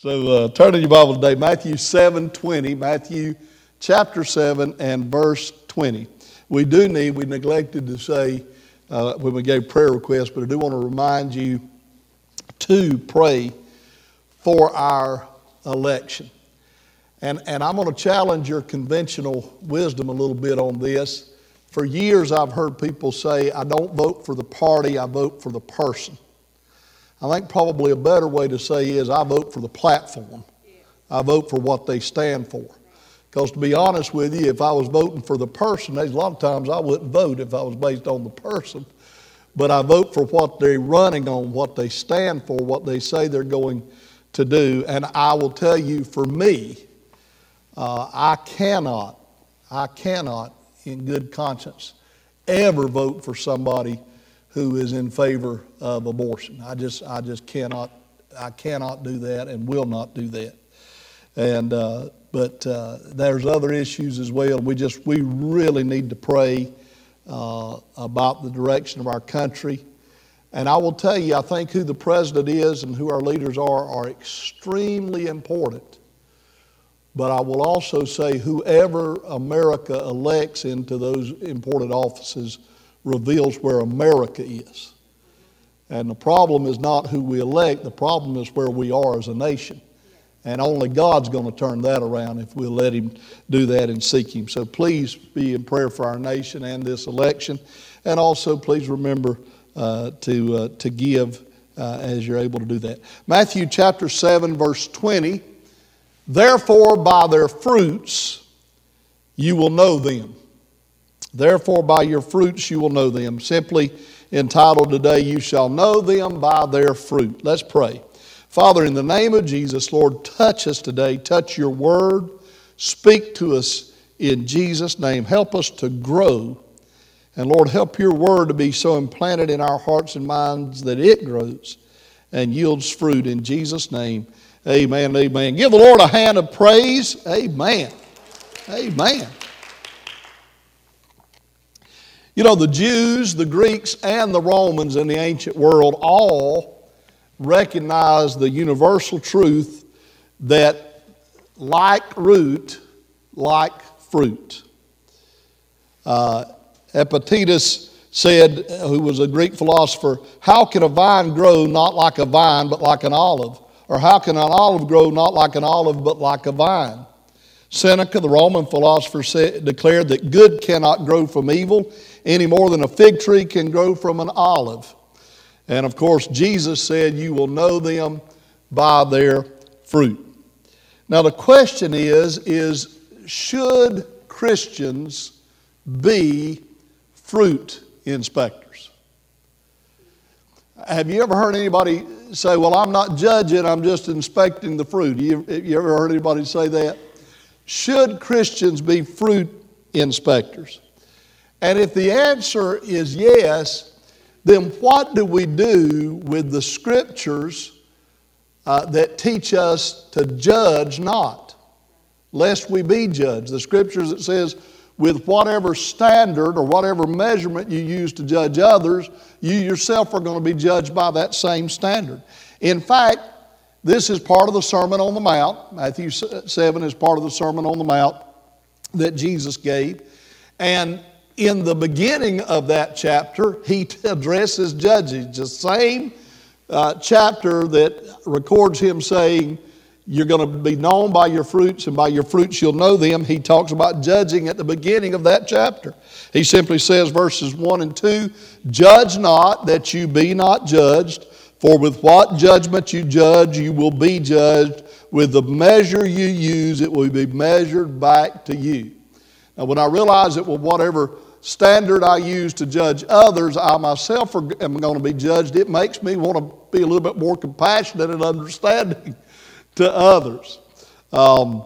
So uh, turn in your Bible today, Matthew 7 20, Matthew chapter 7 and verse 20. We do need, we neglected to say uh, when we gave prayer requests, but I do want to remind you to pray for our election. And, and I'm going to challenge your conventional wisdom a little bit on this. For years, I've heard people say, I don't vote for the party, I vote for the person. I think probably a better way to say is I vote for the platform. I vote for what they stand for. Because to be honest with you, if I was voting for the person, there's a lot of times I wouldn't vote if I was based on the person. But I vote for what they're running on, what they stand for, what they say they're going to do. And I will tell you, for me, uh, I cannot, I cannot, in good conscience, ever vote for somebody who is in favor of abortion. I just, I just cannot, I cannot do that and will not do that. And, uh, but uh, there's other issues as well. We just, we really need to pray uh, about the direction of our country. And I will tell you, I think who the president is and who our leaders are are extremely important. But I will also say, whoever America elects into those important offices reveals where America is. And the problem is not who we elect, the problem is where we are as a nation. And only God's going to turn that around if we'll let Him do that and seek Him. So please be in prayer for our nation and this election. And also, please remember uh, to, uh, to give uh, as you're able to do that. Matthew chapter 7, verse 20. Therefore, by their fruits you will know them. Therefore, by your fruits you will know them. Simply entitled today, You Shall Know Them by Their Fruit. Let's pray. Father, in the name of Jesus, Lord, touch us today. Touch your word. Speak to us in Jesus' name. Help us to grow. And Lord, help your word to be so implanted in our hearts and minds that it grows and yields fruit in Jesus' name. Amen. Amen. Give the Lord a hand of praise. Amen. Amen. You know, the Jews, the Greeks, and the Romans in the ancient world all recognized the universal truth that like root, like fruit. Uh, Epictetus said, who was a Greek philosopher, How can a vine grow not like a vine but like an olive? Or how can an olive grow not like an olive but like a vine? Seneca, the Roman philosopher, said, declared that good cannot grow from evil, any more than a fig tree can grow from an olive. And of course, Jesus said, You will know them by their fruit. Now, the question is, is should Christians be fruit inspectors? Have you ever heard anybody say, Well, I'm not judging, I'm just inspecting the fruit? You, you ever heard anybody say that? Should Christians be fruit inspectors? And if the answer is yes, then what do we do with the scriptures uh, that teach us to judge not, lest we be judged? The scriptures that says, with whatever standard or whatever measurement you use to judge others, you yourself are going to be judged by that same standard. In fact, this is part of the Sermon on the Mount. Matthew 7 is part of the Sermon on the Mount that Jesus gave. And in the beginning of that chapter, he addresses judges. The same uh, chapter that records him saying, You're going to be known by your fruits, and by your fruits you'll know them. He talks about judging at the beginning of that chapter. He simply says, verses 1 and 2 Judge not that you be not judged, for with what judgment you judge, you will be judged. With the measure you use, it will be measured back to you. Now, when I realize that with whatever standard I use to judge others, I myself am going to be judged. It makes me want to be a little bit more compassionate and understanding to others. Um,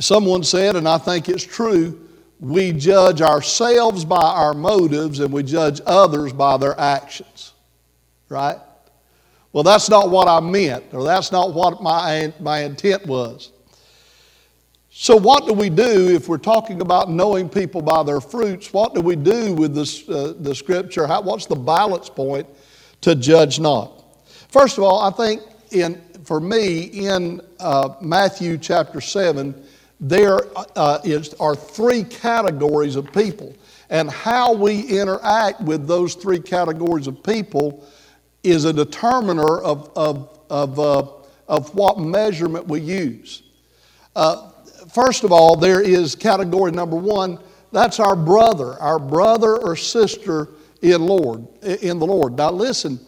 someone said, and I think it's true, we judge ourselves by our motives and we judge others by their actions. Right? Well, that's not what I meant, or that's not what my, my intent was. So, what do we do if we're talking about knowing people by their fruits? What do we do with this, uh, the scripture? How, what's the balance point to judge not? First of all, I think in for me, in uh, Matthew chapter 7, there uh, is, are three categories of people. And how we interact with those three categories of people is a determiner of, of, of, uh, of what measurement we use. Uh, first of all, there is category number one that's our brother, our brother or sister in Lord, in the Lord. Now listen,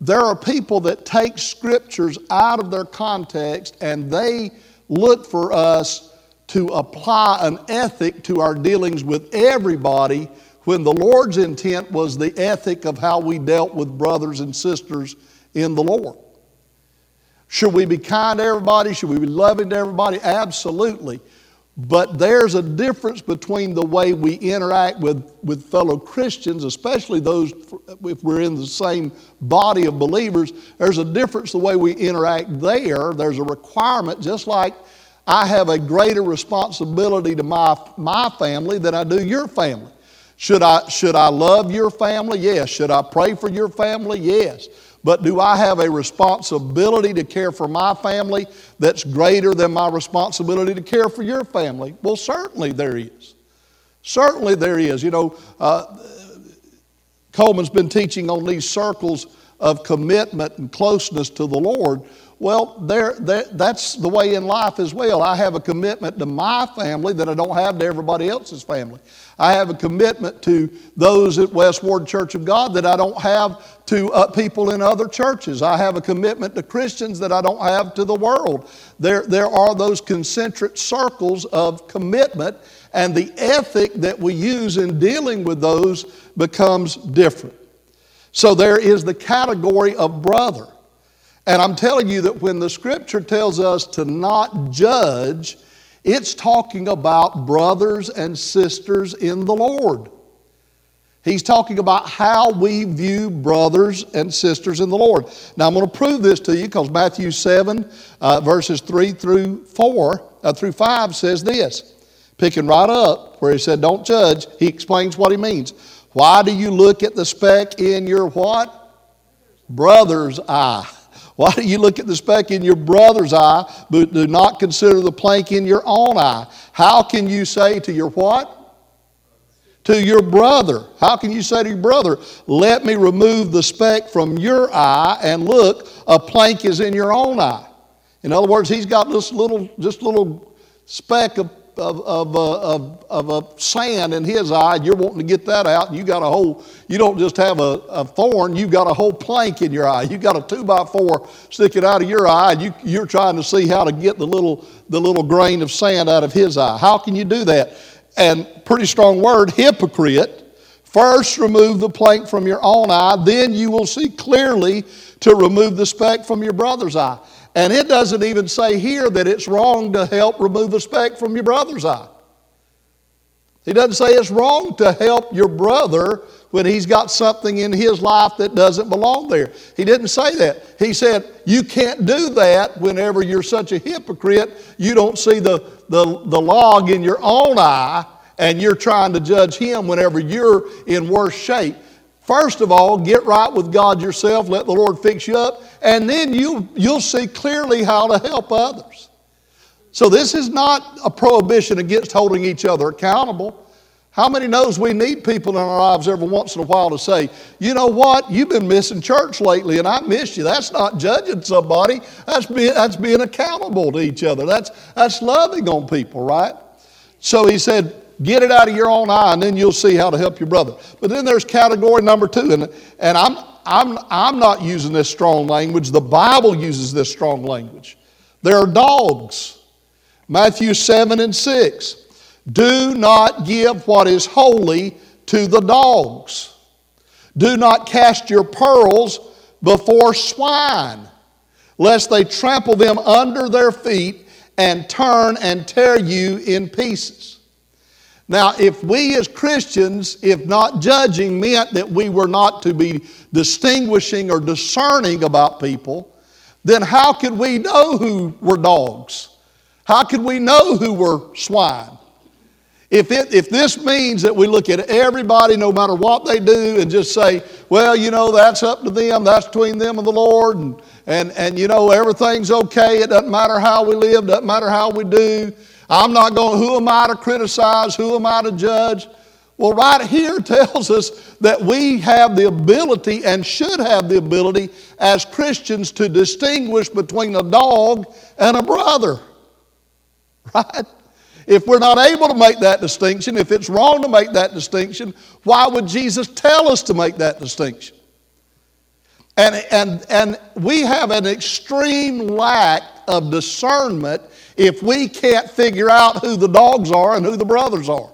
there are people that take scriptures out of their context and they look for us to apply an ethic to our dealings with everybody when the Lord's intent was the ethic of how we dealt with brothers and sisters in the Lord. Should we be kind to everybody? Should we be loving to everybody? Absolutely. But there's a difference between the way we interact with, with fellow Christians, especially those if we're in the same body of believers. There's a difference the way we interact there. There's a requirement, just like I have a greater responsibility to my, my family than I do your family. Should I, should I love your family? Yes. Should I pray for your family? Yes. But do I have a responsibility to care for my family that's greater than my responsibility to care for your family? Well, certainly there is. Certainly there is. You know, uh, Coleman's been teaching on these circles of commitment and closeness to the Lord. Well, there, that's the way in life as well. I have a commitment to my family that I don't have to everybody else's family. I have a commitment to those at West Ward Church of God that I don't have to uh, people in other churches. I have a commitment to Christians that I don't have to the world. There, there are those concentric circles of commitment, and the ethic that we use in dealing with those becomes different. So there is the category of brother. And I'm telling you that when the scripture tells us to not judge, it's talking about brothers and sisters in the Lord. He's talking about how we view brothers and sisters in the Lord. Now, I'm going to prove this to you because Matthew 7, uh, verses 3 through 4, uh, through 5 says this. Picking right up where he said, Don't judge, he explains what he means. Why do you look at the speck in your what? Brother's eye why do you look at the speck in your brother's eye, but do not consider the plank in your own eye? How can you say to your what? To your brother. How can you say to your brother, let me remove the speck from your eye and look, a plank is in your own eye? In other words, he's got this little, just little speck of of, of, uh, of, of a sand in his eye, and you're wanting to get that out, and you got a whole, you don't just have a, a thorn, you've got a whole plank in your eye. You've got a two by four sticking out of your eye, and you, you're trying to see how to get the little, the little grain of sand out of his eye. How can you do that? And pretty strong word, hypocrite. First, remove the plank from your own eye, then you will see clearly to remove the speck from your brother's eye. And it doesn't even say here that it's wrong to help remove a speck from your brother's eye. He doesn't say it's wrong to help your brother when he's got something in his life that doesn't belong there. He didn't say that. He said, You can't do that whenever you're such a hypocrite. You don't see the, the, the log in your own eye and you're trying to judge him whenever you're in worse shape. First of all, get right with God yourself, let the Lord fix you up, and then you, you'll see clearly how to help others. So, this is not a prohibition against holding each other accountable. How many knows we need people in our lives every once in a while to say, you know what, you've been missing church lately and I missed you. That's not judging somebody. That's being, that's being accountable to each other. That's, that's loving on people, right? So he said, Get it out of your own eye, and then you'll see how to help your brother. But then there's category number two, and, and I'm, I'm, I'm not using this strong language. The Bible uses this strong language. There are dogs. Matthew 7 and 6. Do not give what is holy to the dogs. Do not cast your pearls before swine, lest they trample them under their feet and turn and tear you in pieces. Now, if we as Christians, if not judging, meant that we were not to be distinguishing or discerning about people, then how could we know who were dogs? How could we know who were swine? If, it, if this means that we look at everybody, no matter what they do, and just say, well, you know, that's up to them, that's between them and the Lord, and, and, and you know, everything's okay, it doesn't matter how we live, doesn't matter how we do. I'm not going, who am I to criticize, who am I to judge? Well, right here tells us that we have the ability and should have the ability as Christians to distinguish between a dog and a brother. Right? If we're not able to make that distinction, if it's wrong to make that distinction, why would Jesus tell us to make that distinction? And, and, and we have an extreme lack of discernment if we can't figure out who the dogs are and who the brothers are.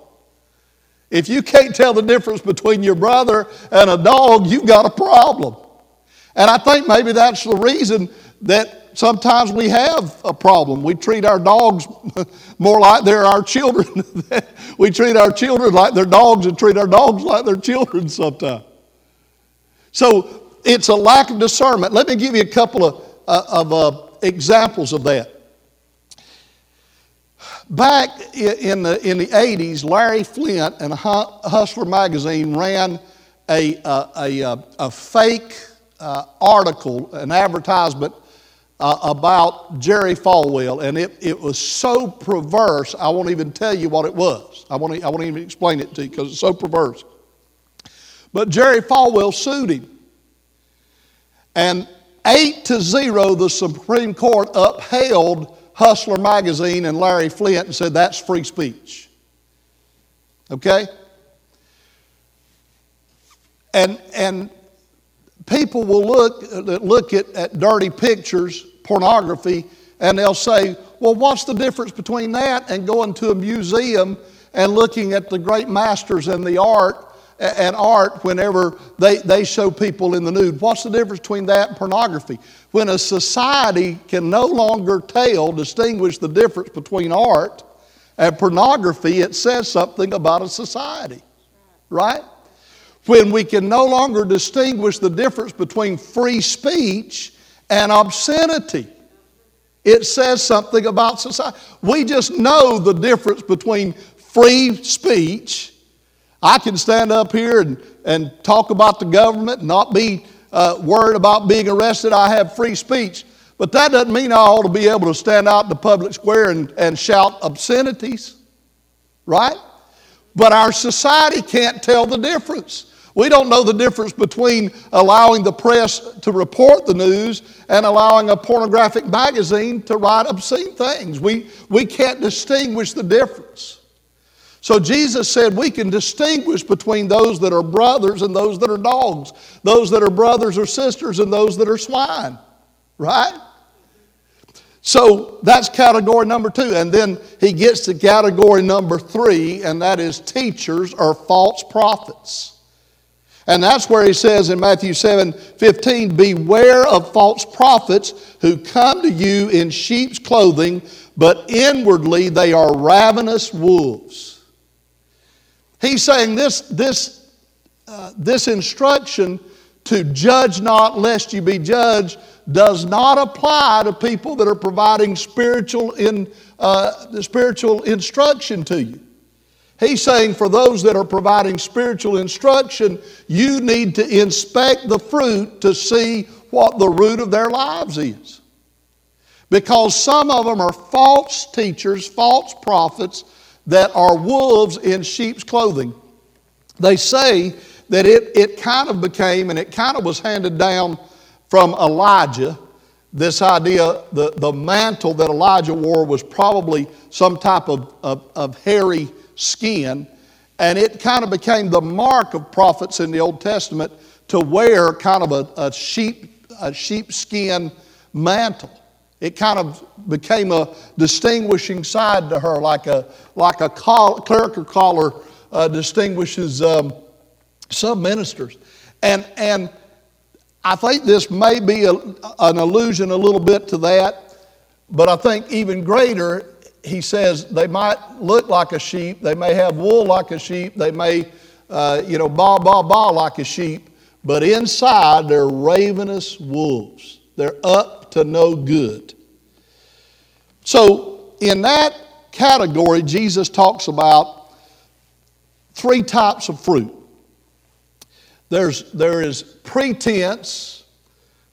If you can't tell the difference between your brother and a dog, you've got a problem. And I think maybe that's the reason that sometimes we have a problem. We treat our dogs more like they're our children. we treat our children like they're dogs and treat our dogs like they're children sometimes. So it's a lack of discernment. Let me give you a couple of, uh, of uh, examples of that. Back in the, in the 80s, Larry Flynt and Hustler Magazine ran a, a, a, a fake uh, article, an advertisement uh, about Jerry Falwell, and it, it was so perverse, I won't even tell you what it was. I won't, I won't even explain it to you because it's so perverse. But Jerry Falwell sued him. And eight to zero, the Supreme Court upheld Hustler Magazine and Larry Flynt and said that's free speech. Okay? And, and people will look, look at, at dirty pictures, pornography, and they'll say, well, what's the difference between that and going to a museum and looking at the great masters and the art and art whenever they, they show people in the nude? What's the difference between that and pornography? When a society can no longer tell, distinguish the difference between art and pornography, it says something about a society, right? when we can no longer distinguish the difference between free speech and obscenity. It says something about society. We just know the difference between free speech. I can stand up here and, and talk about the government, not be uh, worried about being arrested. I have free speech. But that doesn't mean I ought to be able to stand out in the public square and, and shout obscenities, right? But our society can't tell the difference. We don't know the difference between allowing the press to report the news and allowing a pornographic magazine to write obscene things. We, we can't distinguish the difference. So Jesus said we can distinguish between those that are brothers and those that are dogs, those that are brothers or sisters and those that are swine, right? So that's category number two. And then he gets to category number three, and that is teachers or false prophets. And that's where he says in Matthew 7 15, Beware of false prophets who come to you in sheep's clothing, but inwardly they are ravenous wolves. He's saying this, this, uh, this instruction to judge not lest you be judged does not apply to people that are providing spiritual, in, uh, spiritual instruction to you. He's saying for those that are providing spiritual instruction, you need to inspect the fruit to see what the root of their lives is. Because some of them are false teachers, false prophets that are wolves in sheep's clothing. They say that it, it kind of became, and it kind of was handed down from Elijah, this idea, the, the mantle that Elijah wore was probably some type of, of, of hairy skin, and it kind of became the mark of prophets in the Old Testament to wear kind of a, a sheep a sheepskin mantle. It kind of became a distinguishing side to her, like a like a clerical collar uh, distinguishes um, some ministers, and and I think this may be a, an allusion a little bit to that, but I think even greater he says they might look like a sheep, they may have wool like a sheep, they may, uh, you know, baa, baa, baa like a sheep, but inside they're ravenous wolves. They're up to no good. So, in that category, Jesus talks about three types of fruit. There's, there is pretense,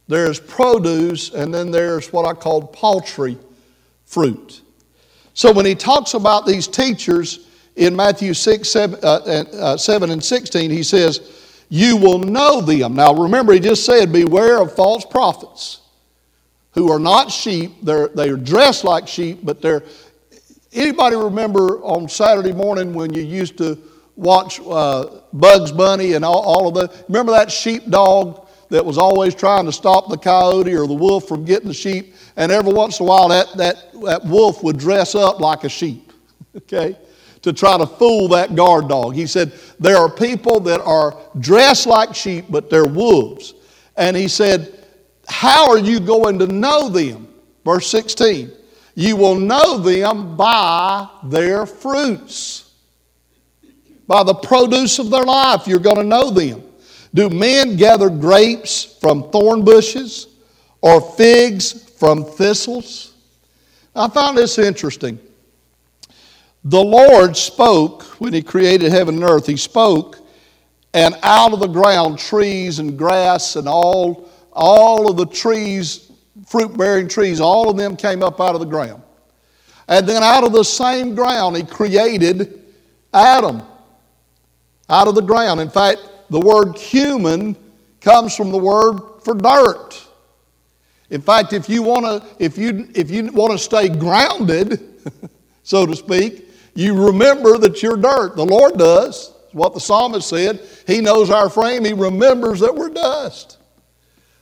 there's produce, and then there's what I call paltry fruit. So when he talks about these teachers in Matthew 6, 7, uh, uh, 7 and 16, he says, You will know them. Now remember, he just said, Beware of false prophets who are not sheep. They're, they're dressed like sheep, but they're. Anybody remember on Saturday morning when you used to watch uh, Bugs Bunny and all, all of the. Remember that sheep dog that was always trying to stop the coyote or the wolf from getting the sheep? And every once in a while, that, that, that wolf would dress up like a sheep, okay, to try to fool that guard dog. He said, There are people that are dressed like sheep, but they're wolves. And he said, How are you going to know them? Verse 16. You will know them by their fruits. By the produce of their life, you're going to know them. Do men gather grapes from thorn bushes or figs from thistles? I found this interesting. The Lord spoke when He created heaven and earth, He spoke, and out of the ground, trees and grass and all, all of the trees, fruit bearing trees, all of them came up out of the ground. And then out of the same ground, He created Adam out of the ground. In fact, the word human comes from the word for dirt. In fact, if you want to, if you, if you want to stay grounded, so to speak, you remember that you're dirt. The Lord does. What the psalmist said. He knows our frame. He remembers that we're dust.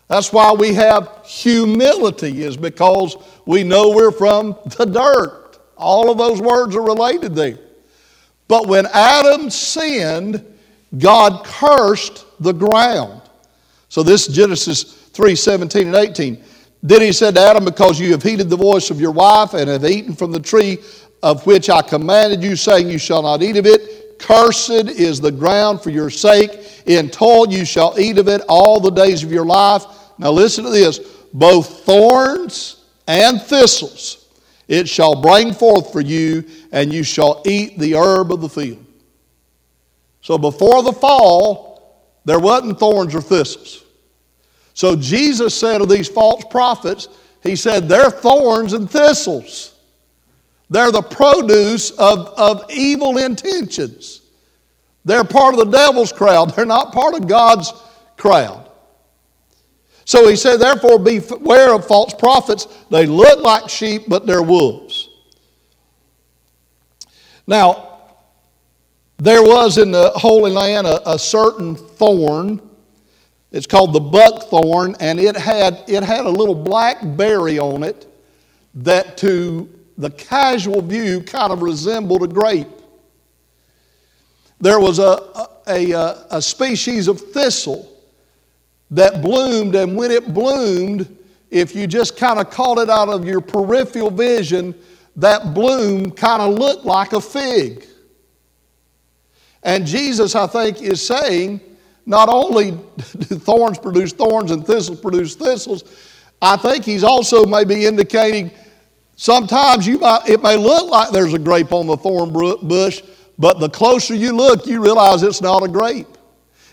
That's why we have humility, is because we know we're from the dirt. All of those words are related there. But when Adam sinned, God cursed the ground. So this is Genesis 3 17 and 18. Then he said to Adam, Because you have heeded the voice of your wife and have eaten from the tree of which I commanded you, saying, You shall not eat of it, cursed is the ground for your sake. In toil you shall eat of it all the days of your life. Now listen to this both thorns and thistles it shall bring forth for you, and you shall eat the herb of the field. So before the fall, there wasn't thorns or thistles. So Jesus said of these false prophets, He said, they're thorns and thistles. They're the produce of, of evil intentions. They're part of the devil's crowd, they're not part of God's crowd. So he said, Therefore, beware of false prophets. They look like sheep, but they're wolves. Now, there was in the Holy Land a, a certain thorn. It's called the buckthorn, and it had, it had a little black berry on it that, to the casual view, kind of resembled a grape. There was a, a, a, a species of thistle that bloomed, and when it bloomed, if you just kind of caught it out of your peripheral vision, that bloom kind of looked like a fig. And Jesus, I think, is saying not only do thorns produce thorns and thistles produce thistles, I think he's also maybe indicating sometimes you might, it may look like there's a grape on the thorn bush, but the closer you look, you realize it's not a grape.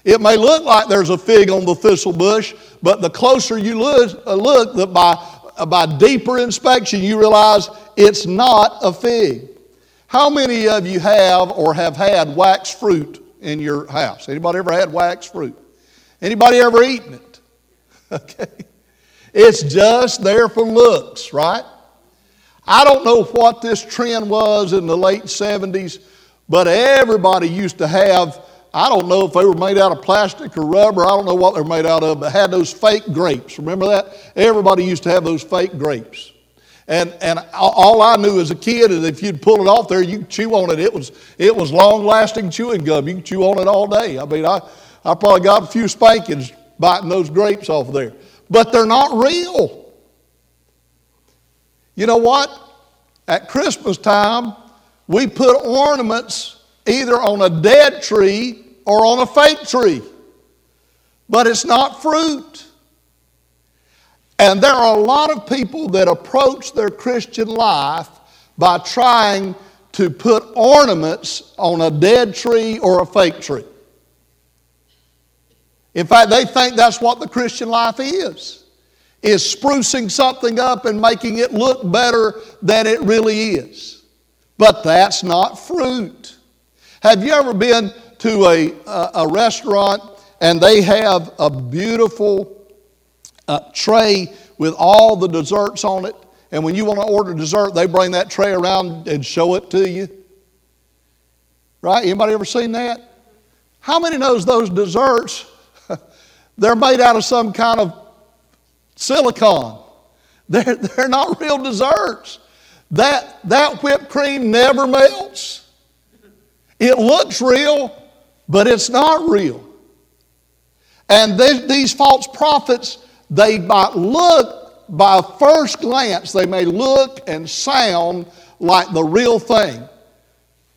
It may look like there's a fig on the thistle bush, but the closer you look, uh, look that by, uh, by deeper inspection, you realize it's not a fig. How many of you have or have had wax fruit in your house? Anybody ever had wax fruit? Anybody ever eaten it? Okay. It's just there for looks, right? I don't know what this trend was in the late 70s, but everybody used to have I don't know if they were made out of plastic or rubber. I don't know what they're made out of, but had those fake grapes. Remember that? Everybody used to have those fake grapes. And, and all I knew as a kid is if you'd pull it off there, you could chew on it. It was, it was long lasting chewing gum. You could chew on it all day. I mean, I, I probably got a few spankings biting those grapes off there. But they're not real. You know what? At Christmas time, we put ornaments either on a dead tree or on a fake tree. But it's not fruit. And there are a lot of people that approach their Christian life by trying to put ornaments on a dead tree or a fake tree. In fact, they think that's what the Christian life is. Is sprucing something up and making it look better than it really is. But that's not fruit. Have you ever been to a, a, a restaurant and they have a beautiful uh, tray with all the desserts on it? And when you want to order dessert, they bring that tray around and show it to you. Right? Anybody ever seen that? How many knows those desserts? they're made out of some kind of silicone. They're, they're not real desserts. That, that whipped cream never melts. It looks real, but it's not real. And these false prophets, they might look by first glance, they may look and sound like the real thing.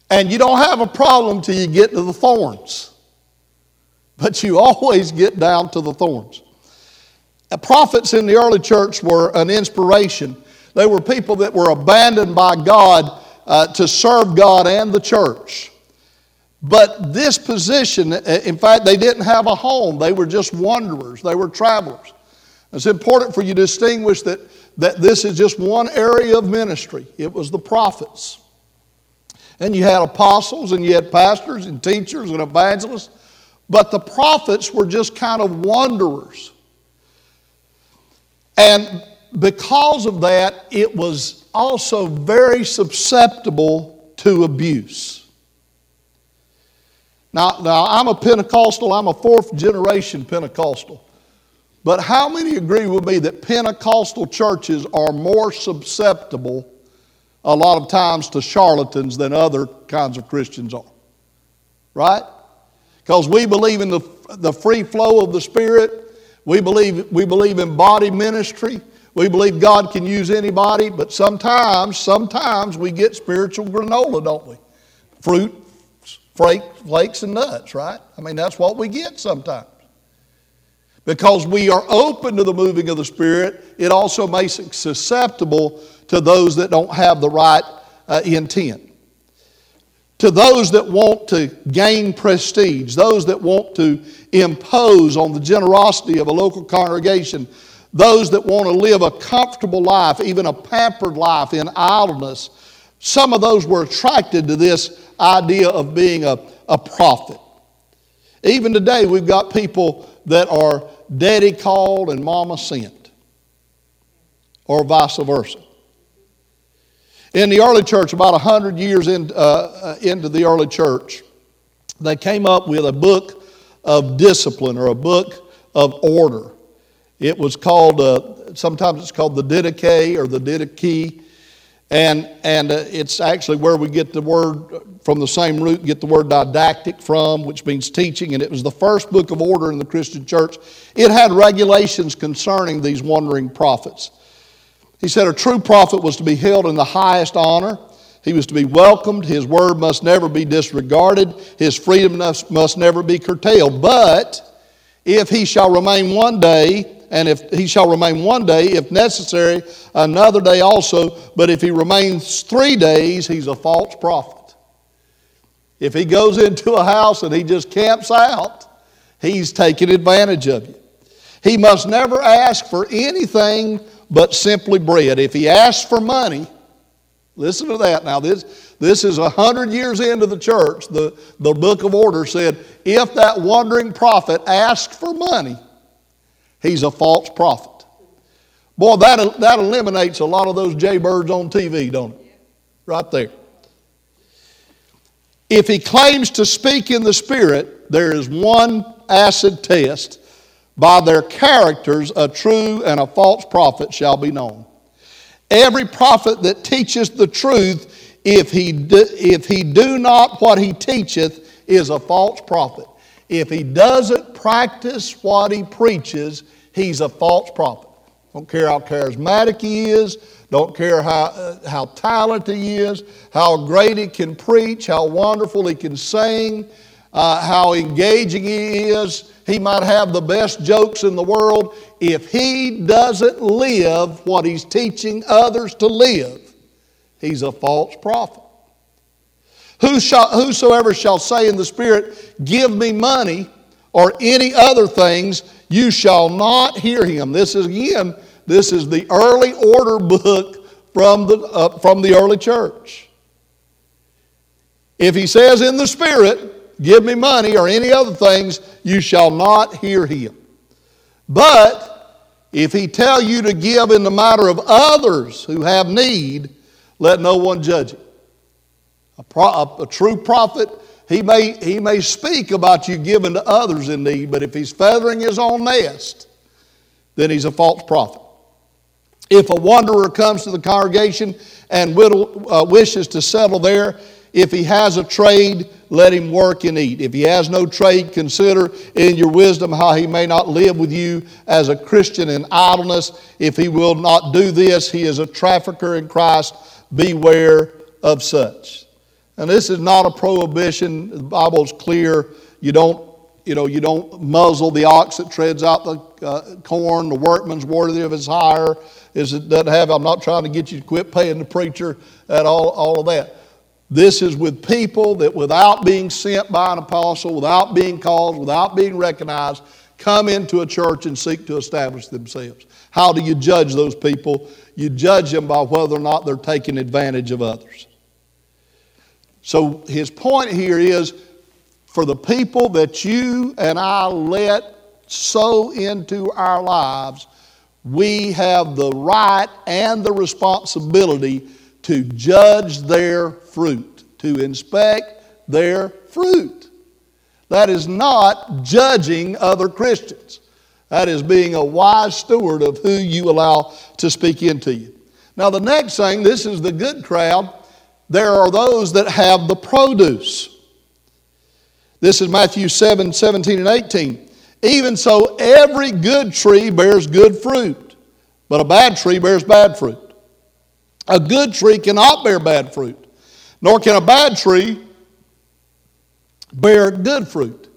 And you don't have a problem till you get to the thorns. But you always get down to the thorns. The prophets in the early church were an inspiration. They were people that were abandoned by God uh, to serve God and the church. But this position, in fact, they didn't have a home. They were just wanderers, they were travelers. It's important for you to distinguish that, that this is just one area of ministry. It was the prophets. And you had apostles, and you had pastors, and teachers, and evangelists. But the prophets were just kind of wanderers. And because of that, it was also very susceptible to abuse. Now, now I'm a Pentecostal, I'm a fourth generation Pentecostal. But how many agree with me that Pentecostal churches are more susceptible a lot of times to charlatans than other kinds of Christians are? Right? Because we believe in the, the free flow of the Spirit. We believe, we believe in body ministry. We believe God can use anybody, but sometimes, sometimes we get spiritual granola, don't we? Fruit, flakes, and nuts, right? I mean, that's what we get sometimes. Because we are open to the moving of the Spirit, it also makes it susceptible to those that don't have the right uh, intent. To those that want to gain prestige, those that want to impose on the generosity of a local congregation, those that want to live a comfortable life, even a pampered life in idleness, some of those were attracted to this idea of being a, a prophet. Even today, we've got people that are daddy called and mama sent, or vice versa. In the early church, about 100 years in, uh, uh, into the early church, they came up with a book of discipline or a book of order. It was called, uh, sometimes it's called the Didache or the Didache. And, and uh, it's actually where we get the word from the same root, get the word didactic from, which means teaching. And it was the first book of order in the Christian church. It had regulations concerning these wandering prophets. He said a true prophet was to be held in the highest honor. He was to be welcomed. His word must never be disregarded. His freedom must, never be curtailed. But if he shall remain one day and if he shall remain one day, if necessary, another day also. But if he remains three days, he's a false prophet. If he goes into a house and he just camps out, he's taking advantage of you. He must never ask for anything but simply bread. If he asks for money, listen to that. Now, this, this is a hundred years into the church. The, the book of order said, if that wandering prophet asks for money, he's a false prophet. Boy, that, that eliminates a lot of those jaybirds on TV, don't it? Right there. If he claims to speak in the Spirit, there is one acid test. By their characters, a true and a false prophet shall be known. Every prophet that teacheth the truth, if he do, if he do not what he teacheth, is a false prophet. If he doesn't practice what he preaches, he's a false prophet. Don't care how charismatic he is, don't care how, uh, how talented he is, how great he can preach, how wonderful he can sing, uh, how engaging he is. He might have the best jokes in the world. If he doesn't live what he's teaching others to live, he's a false prophet. Whosoever shall say in the Spirit, Give me money, or any other things, you shall not hear him. This is again, this is the early order book from the, uh, from the early church. If he says in the Spirit, Give me money, or any other things, you shall not hear him. But if he tell you to give in the matter of others who have need, let no one judge it. A, pro, a, a, true prophet, he may, he may speak about you giving to others in need, but if he's feathering his own nest, then he's a false prophet. If a wanderer comes to the congregation and uh, wishes to settle there, if he has a trade, let him work and eat. If he has no trade, consider in your wisdom how he may not live with you as a Christian in idleness. If he will not do this, he is a trafficker in Christ. Beware of such. And this is not a prohibition. The Bible's clear. You don't, you know, you don't muzzle the ox that treads out the uh, corn. The workman's worthy of his hire. Is it doesn't have. I'm not trying to get you to quit paying the preacher at all, all of that. This is with people that, without being sent by an apostle, without being called, without being recognized, come into a church and seek to establish themselves. How do you judge those people? You judge them by whether or not they're taking advantage of others. So his point here is for the people that you and I let sow into our lives, we have the right and the responsibility to judge their fruit, to inspect their fruit. That is not judging other Christians. That is being a wise steward of who you allow to speak into you. Now, the next thing, this is the good crowd there are those that have the produce. This is Matthew 7 17 and 18. Even so, every good tree bears good fruit, but a bad tree bears bad fruit. A good tree cannot bear bad fruit, nor can a bad tree bear good fruit.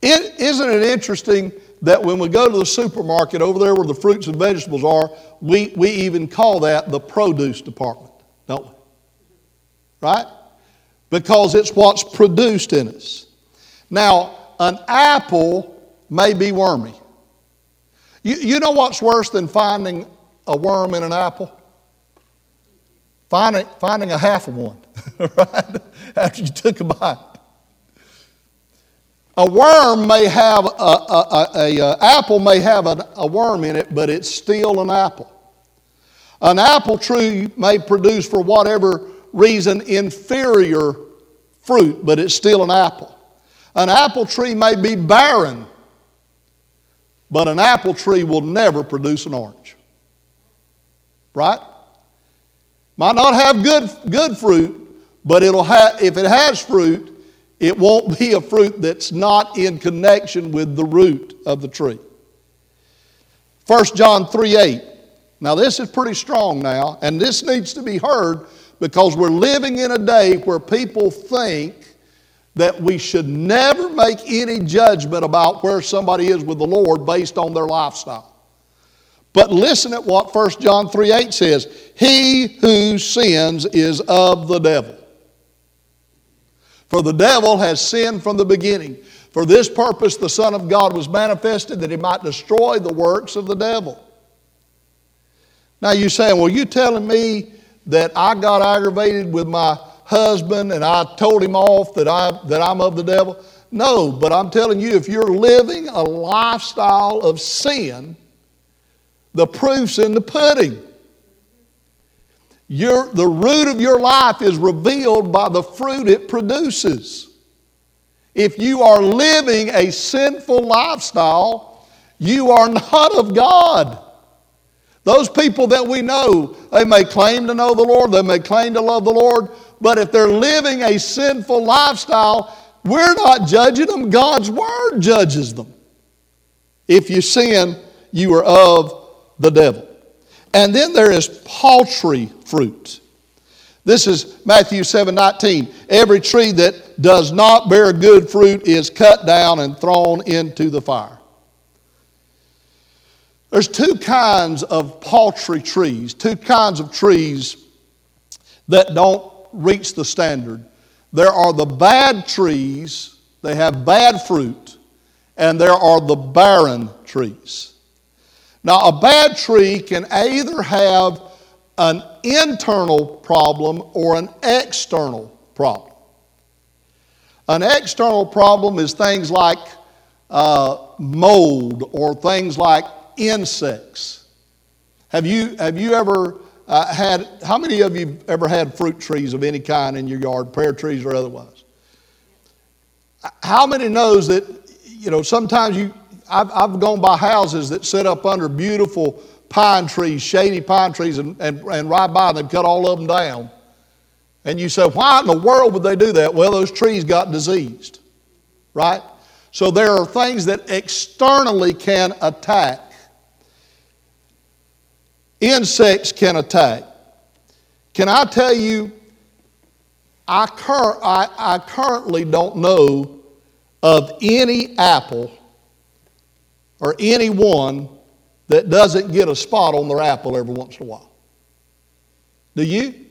is isn't it interesting that when we go to the supermarket over there where the fruits and vegetables are, we, we even call that the produce department, don't we? right? Because it's what's produced in us. Now, an apple may be wormy. You, you know what's worse than finding a worm in an apple? Finding, finding a half of one, right? After you took a bite. A worm may have, a, a, a, a apple may have a worm in it, but it's still an apple. An apple tree may produce for whatever reason inferior fruit, but it's still an apple. An apple tree may be barren, but an apple tree will never produce an orange. Right? Might not have good, good fruit, but it'll have, if it has fruit, it won't be a fruit that's not in connection with the root of the tree. 1 John 3 8. Now, this is pretty strong now, and this needs to be heard because we're living in a day where people think that we should never make any judgment about where somebody is with the Lord based on their lifestyle. But listen at what 1 John 3 8 says He who sins is of the devil. For the devil has sinned from the beginning. For this purpose, the Son of God was manifested that he might destroy the works of the devil. Now you're saying, well, you telling me that I got aggravated with my husband and I told him off that, I, that I'm of the devil? No, but I'm telling you, if you're living a lifestyle of sin, the proof's in the pudding. Your, the root of your life is revealed by the fruit it produces. If you are living a sinful lifestyle, you are not of God. Those people that we know, they may claim to know the Lord, they may claim to love the Lord, but if they're living a sinful lifestyle, we're not judging them. God's Word judges them. If you sin, you are of the devil. And then there is paltry fruit. This is Matthew 7 19. Every tree that does not bear good fruit is cut down and thrown into the fire. There's two kinds of paltry trees, two kinds of trees that don't reach the standard. there are the bad trees, they have bad fruit, and there are the barren trees. Now, a bad tree can either have an internal problem or an external problem. An external problem is things like uh, mold or things like insects. Have you, have you ever uh, had, how many of you ever had fruit trees of any kind in your yard, pear trees or otherwise? How many knows that, you know, sometimes you, I've, I've gone by houses that sit up under beautiful pine trees, shady pine trees, and, and, and right by them, cut all of them down. And you say, why in the world would they do that? Well, those trees got diseased, right? So there are things that externally can attack. Insects can attack. Can I tell you, I, cur- I, I currently don't know of any apple or anyone that doesn't get a spot on their apple every once in a while. Do you?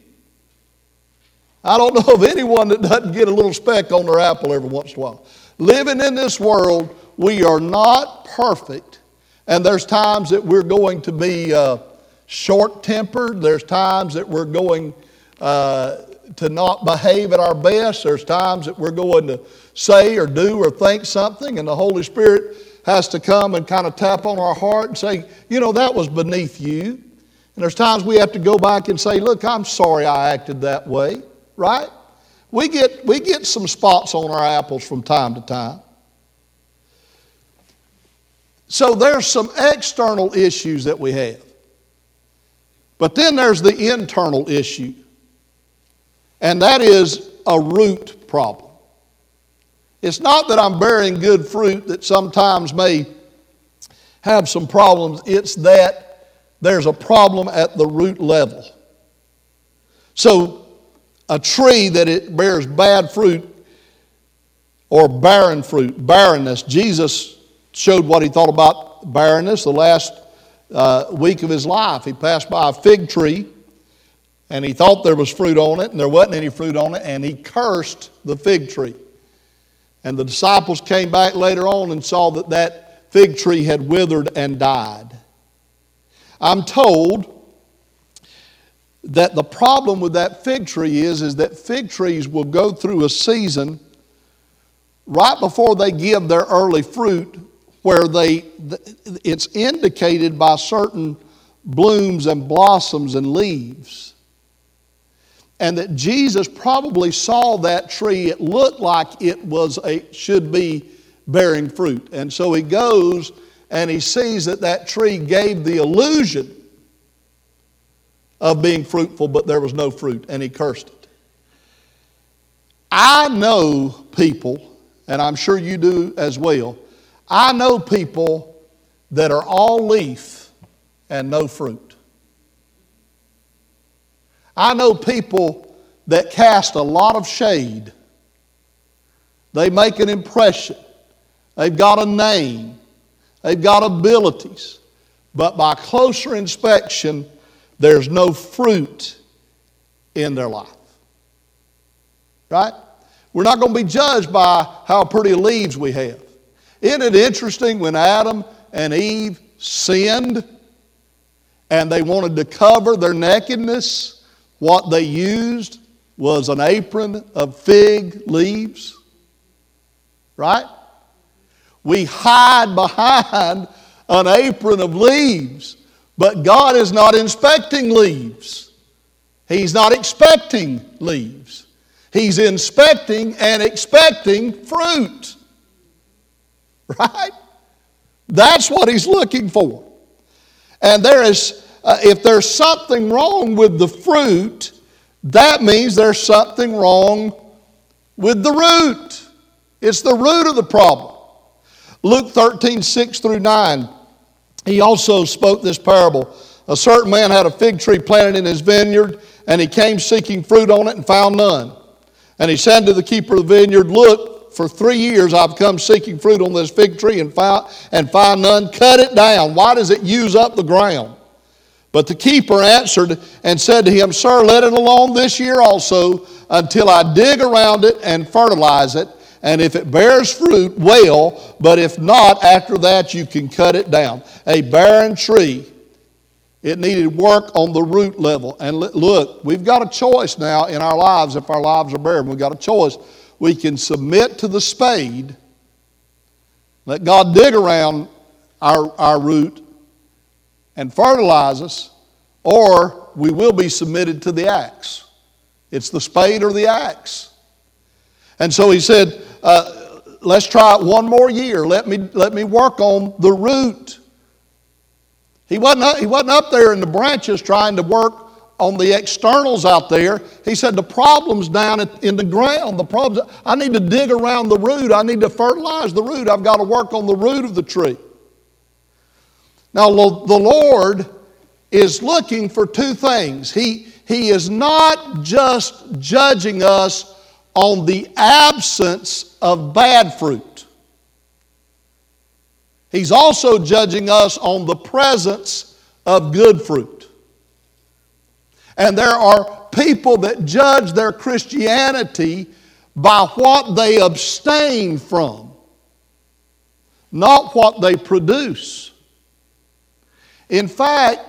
I don't know of anyone that doesn't get a little speck on their apple every once in a while. Living in this world, we are not perfect, and there's times that we're going to be uh, short tempered, there's times that we're going uh, to not behave at our best, there's times that we're going to say or do or think something, and the Holy Spirit has to come and kind of tap on our heart and say, you know, that was beneath you. And there's times we have to go back and say, look, I'm sorry I acted that way, right? We get, we get some spots on our apples from time to time. So there's some external issues that we have. But then there's the internal issue, and that is a root problem. It's not that I'm bearing good fruit that sometimes may have some problems, it's that there's a problem at the root level. So, a tree that it bears bad fruit or barren fruit, barrenness, Jesus showed what he thought about barrenness the last uh, week of his life. He passed by a fig tree and he thought there was fruit on it, and there wasn't any fruit on it, and he cursed the fig tree. And the disciples came back later on and saw that that fig tree had withered and died. I'm told that the problem with that fig tree is, is that fig trees will go through a season right before they give their early fruit where they it's indicated by certain blooms and blossoms and leaves and that Jesus probably saw that tree. It looked like it was a, should be bearing fruit. And so he goes and he sees that that tree gave the illusion of being fruitful, but there was no fruit, and he cursed it. I know people, and I'm sure you do as well. I know people that are all leaf and no fruit. I know people that cast a lot of shade. They make an impression. They've got a name. They've got abilities. But by closer inspection, there's no fruit in their life. Right? We're not going to be judged by how pretty leaves we have. Isn't it interesting when Adam and Eve sinned and they wanted to cover their nakedness? What they used was an apron of fig leaves, right? We hide behind an apron of leaves, but God is not inspecting leaves. He's not expecting leaves. He's inspecting and expecting fruit. Right? That's what he's looking for. And there is uh, if there's something wrong with the fruit, that means there's something wrong with the root. It's the root of the problem. Luke 13, 6 through 9, he also spoke this parable. A certain man had a fig tree planted in his vineyard, and he came seeking fruit on it and found none. And he said to the keeper of the vineyard, Look, for three years I've come seeking fruit on this fig tree and found, and find none. Cut it down. Why does it use up the ground? But the keeper answered and said to him, Sir, let it alone this year also until I dig around it and fertilize it. And if it bears fruit, well, but if not, after that you can cut it down. A barren tree. It needed work on the root level. And look, we've got a choice now in our lives if our lives are barren. We've got a choice. We can submit to the spade, let God dig around our, our root, and fertilize us, or we will be submitted to the axe. It's the spade or the axe. And so he said, uh, Let's try it one more year. Let me, let me work on the root. He wasn't, up, he wasn't up there in the branches trying to work on the externals out there. He said, The problem's down in the ground. The problem's, I need to dig around the root. I need to fertilize the root. I've got to work on the root of the tree. Now, the Lord is looking for two things. He, he is not just judging us on the absence of bad fruit, He's also judging us on the presence of good fruit. And there are people that judge their Christianity by what they abstain from, not what they produce. In fact,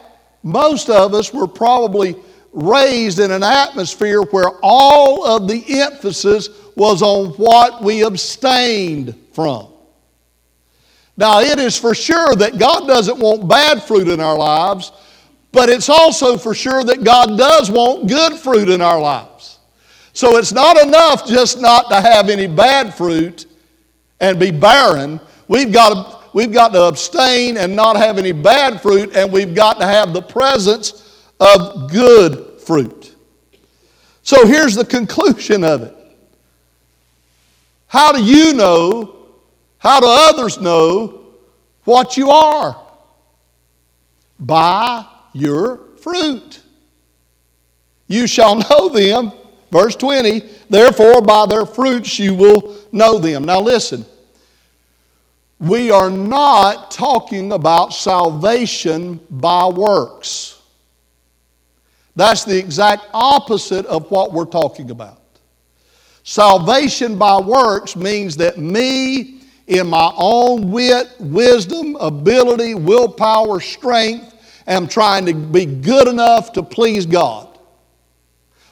most of us were probably raised in an atmosphere where all of the emphasis was on what we abstained from. Now, it is for sure that God doesn't want bad fruit in our lives, but it's also for sure that God does want good fruit in our lives. So it's not enough just not to have any bad fruit and be barren. We've got to We've got to abstain and not have any bad fruit, and we've got to have the presence of good fruit. So here's the conclusion of it. How do you know? How do others know what you are? By your fruit. You shall know them. Verse 20, therefore by their fruits you will know them. Now listen, we are not talking about salvation by works. That's the exact opposite of what we're talking about. Salvation by works means that me, in my own wit, wisdom, ability, willpower, strength, am trying to be good enough to please God.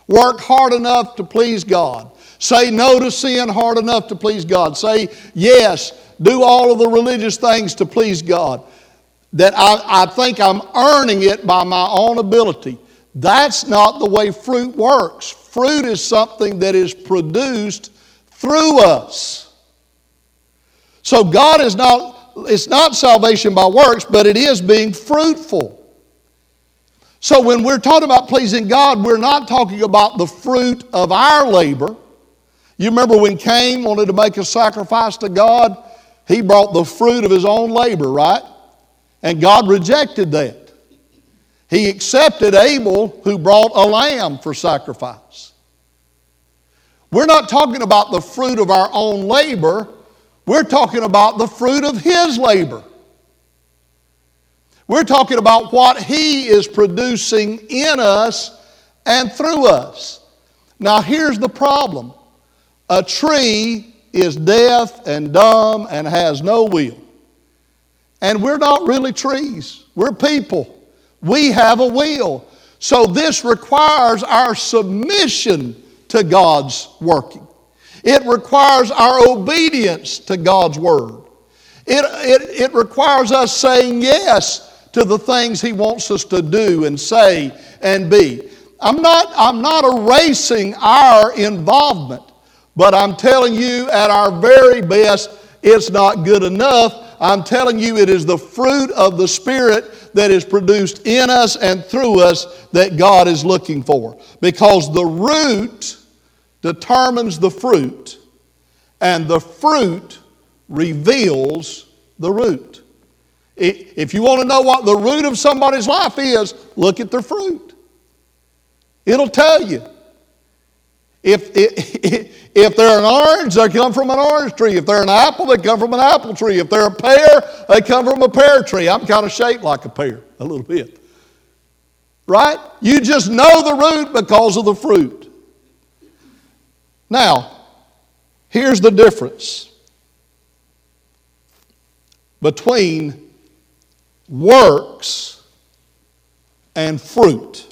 Work hard enough to please God. Say no to sin hard enough to please God. Say yes do all of the religious things to please God, that I, I think I'm earning it by my own ability. That's not the way fruit works. Fruit is something that is produced through us. So God is not, it's not salvation by works, but it is being fruitful. So when we're talking about pleasing God, we're not talking about the fruit of our labor. You remember when Cain wanted to make a sacrifice to God? He brought the fruit of his own labor, right? And God rejected that. He accepted Abel, who brought a lamb for sacrifice. We're not talking about the fruit of our own labor, we're talking about the fruit of his labor. We're talking about what he is producing in us and through us. Now, here's the problem a tree is deaf and dumb and has no will. And we're not really trees, we're people. We have a will. So this requires our submission to God's working, it requires our obedience to God's word. It, it, it requires us saying yes to the things He wants us to do and say and be. I'm not, I'm not erasing our involvement. But I'm telling you, at our very best, it's not good enough. I'm telling you, it is the fruit of the Spirit that is produced in us and through us that God is looking for. Because the root determines the fruit, and the fruit reveals the root. If you want to know what the root of somebody's life is, look at their fruit. It'll tell you. If, if, if they're an orange, they come from an orange tree. If they're an apple, they come from an apple tree. If they're a pear, they come from a pear tree. I'm kind of shaped like a pear a little bit. Right? You just know the root because of the fruit. Now, here's the difference between works and fruit.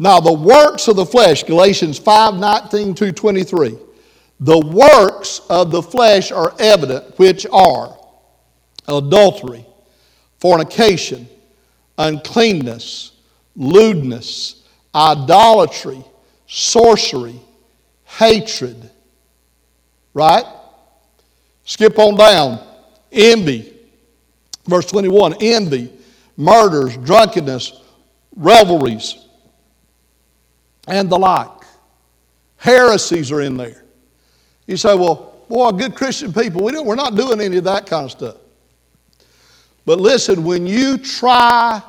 Now, the works of the flesh, Galatians 5 19 to 23, the works of the flesh are evident, which are adultery, fornication, uncleanness, lewdness, idolatry, sorcery, hatred. Right? Skip on down. Envy. Verse 21 envy, murders, drunkenness, revelries and the like. Heresies are in there. You say, well, boy, good Christian people, we don't, we're not doing any of that kind of stuff. But listen, when you try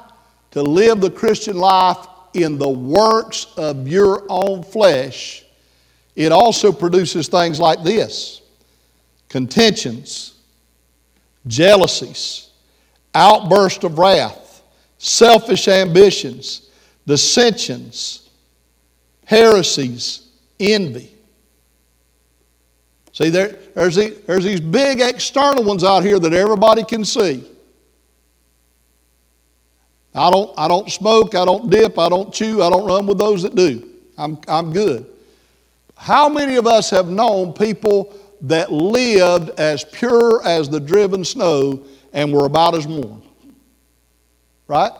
to live the Christian life in the works of your own flesh, it also produces things like this contentions, jealousies, outbursts of wrath, selfish ambitions, dissensions heresies, envy. See, there, there's, the, there's these big external ones out here that everybody can see. I don't, I don't smoke, I don't dip, I don't chew, I don't run with those that do. I'm, I'm good. How many of us have known people that lived as pure as the driven snow and were about as warm? Right?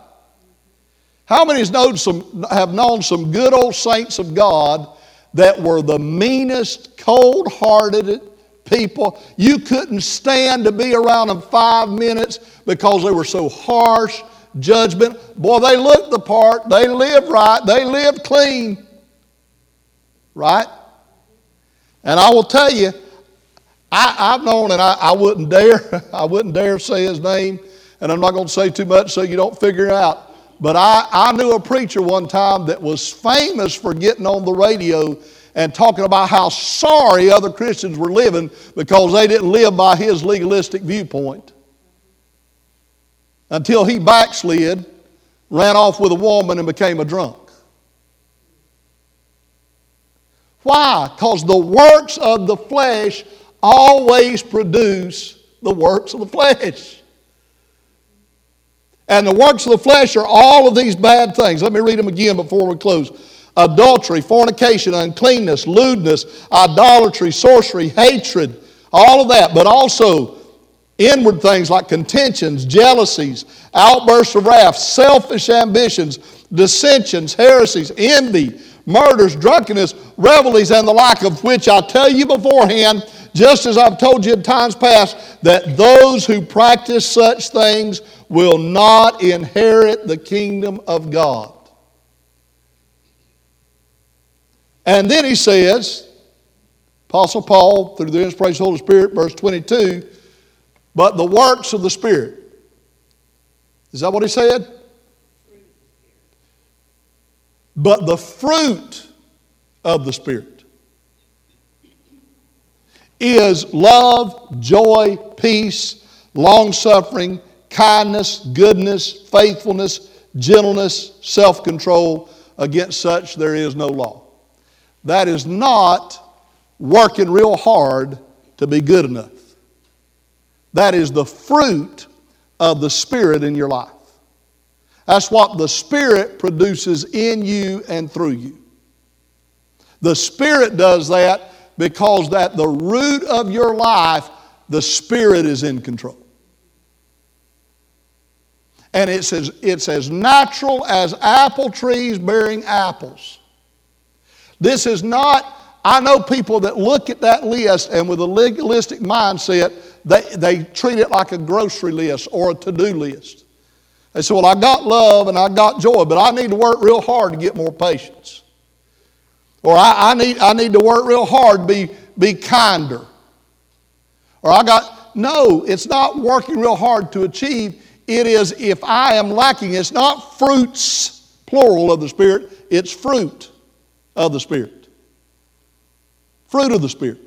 How many known some, have known some good old saints of God that were the meanest, cold hearted people? You couldn't stand to be around them five minutes because they were so harsh, judgment. Boy, they looked the part, they lived right, they lived clean. Right? And I will tell you, I, have known, and I, I wouldn't dare, I wouldn't dare say his name, and I'm not going to say too much so you don't figure it out. But I, I knew a preacher one time that was famous for getting on the radio and talking about how sorry other Christians were living because they didn't live by his legalistic viewpoint. Until he backslid, ran off with a woman, and became a drunk. Why? Because the works of the flesh always produce the works of the flesh. And the works of the flesh are all of these bad things. Let me read them again before we close adultery, fornication, uncleanness, lewdness, idolatry, sorcery, hatred, all of that, but also inward things like contentions, jealousies, outbursts of wrath, selfish ambitions, dissensions, heresies, envy, murders, drunkenness, revelries, and the like, of which I tell you beforehand, just as I've told you in times past, that those who practice such things will not inherit the kingdom of God. And then he says, Apostle Paul, through the inspiration of the Holy Spirit, verse 22, but the works of the Spirit. Is that what he said? But the fruit of the Spirit is love, joy, peace, long suffering kindness, goodness, faithfulness, gentleness, self control. Against such there is no law. That is not working real hard to be good enough. That is the fruit of the Spirit in your life. That's what the Spirit produces in you and through you. The Spirit does that because that the root of your life, the Spirit is in control. And it says, it's as natural as apple trees bearing apples. This is not, I know people that look at that list and with a legalistic mindset, they, they treat it like a grocery list or a to do list. They say, Well, I got love and I got joy, but I need to work real hard to get more patience. Or I, I need, I need to work real hard be, be kinder. Or I got, no, it's not working real hard to achieve. It is if I am lacking, it's not fruits, plural of the Spirit, it's fruit of the Spirit. Fruit of the Spirit.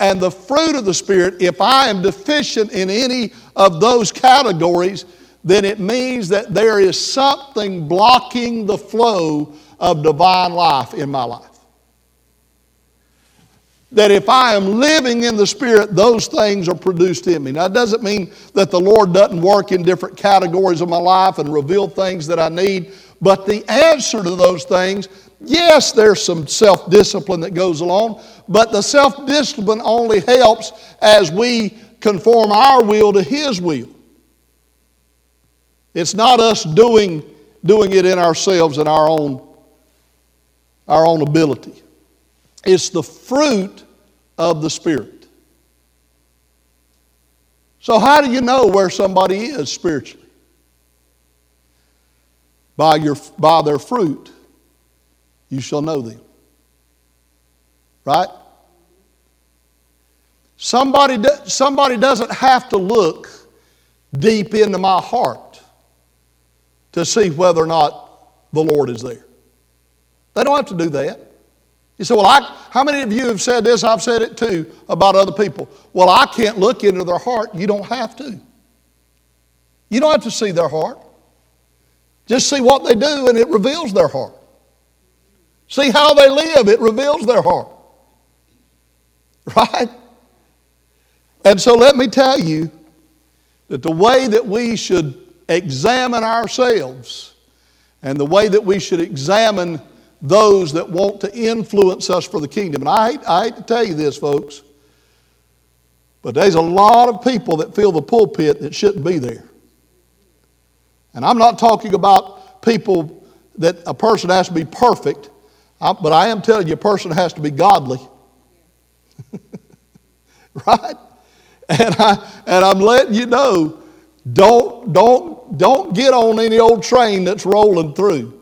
And the fruit of the Spirit, if I am deficient in any of those categories, then it means that there is something blocking the flow of divine life in my life. That if I am living in the Spirit, those things are produced in me. Now, it doesn't mean that the Lord doesn't work in different categories of my life and reveal things that I need, but the answer to those things, yes, there's some self discipline that goes along, but the self discipline only helps as we conform our will to His will. It's not us doing, doing it in ourselves and our own, our own ability. It's the fruit of the Spirit. So, how do you know where somebody is spiritually? By, your, by their fruit, you shall know them. Right? Somebody, somebody doesn't have to look deep into my heart to see whether or not the Lord is there. They don't have to do that. You say, Well, I, how many of you have said this? I've said it too about other people. Well, I can't look into their heart. You don't have to. You don't have to see their heart. Just see what they do, and it reveals their heart. See how they live, it reveals their heart. Right? And so let me tell you that the way that we should examine ourselves and the way that we should examine those that want to influence us for the kingdom. And I hate, I hate to tell you this, folks, but there's a lot of people that fill the pulpit that shouldn't be there. And I'm not talking about people that a person has to be perfect, but I am telling you a person has to be godly. right? And, I, and I'm letting you know don't, don't, don't get on any old train that's rolling through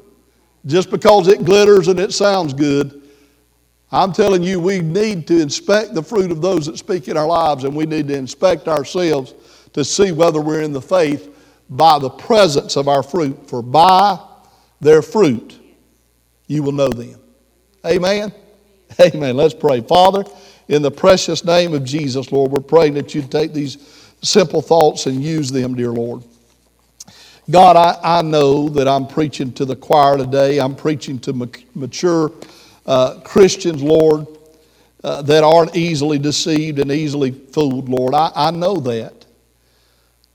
just because it glitters and it sounds good. I'm telling you, we need to inspect the fruit of those that speak in our lives, and we need to inspect ourselves to see whether we're in the faith by the presence of our fruit. For by their fruit you will know them. Amen? Amen. Let's pray. Father, in the precious name of Jesus, Lord, we're praying that you take these simple thoughts and use them, dear Lord. God, I, I know that I'm preaching to the choir today. I'm preaching to mature uh, Christians, Lord, uh, that aren't easily deceived and easily fooled, Lord. I, I know that.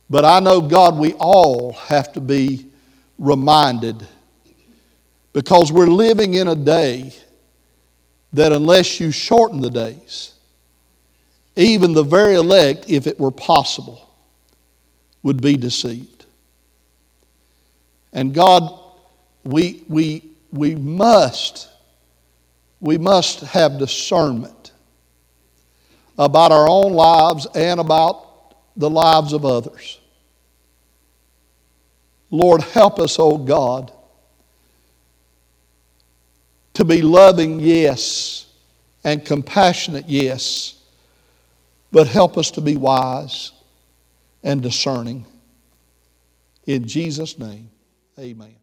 But I know, God, we all have to be reminded because we're living in a day that unless you shorten the days, even the very elect, if it were possible, would be deceived. And God, we, we, we must, we must have discernment about our own lives and about the lives of others. Lord, help us, oh God, to be loving, yes, and compassionate, yes, but help us to be wise and discerning. In Jesus' name. Amen.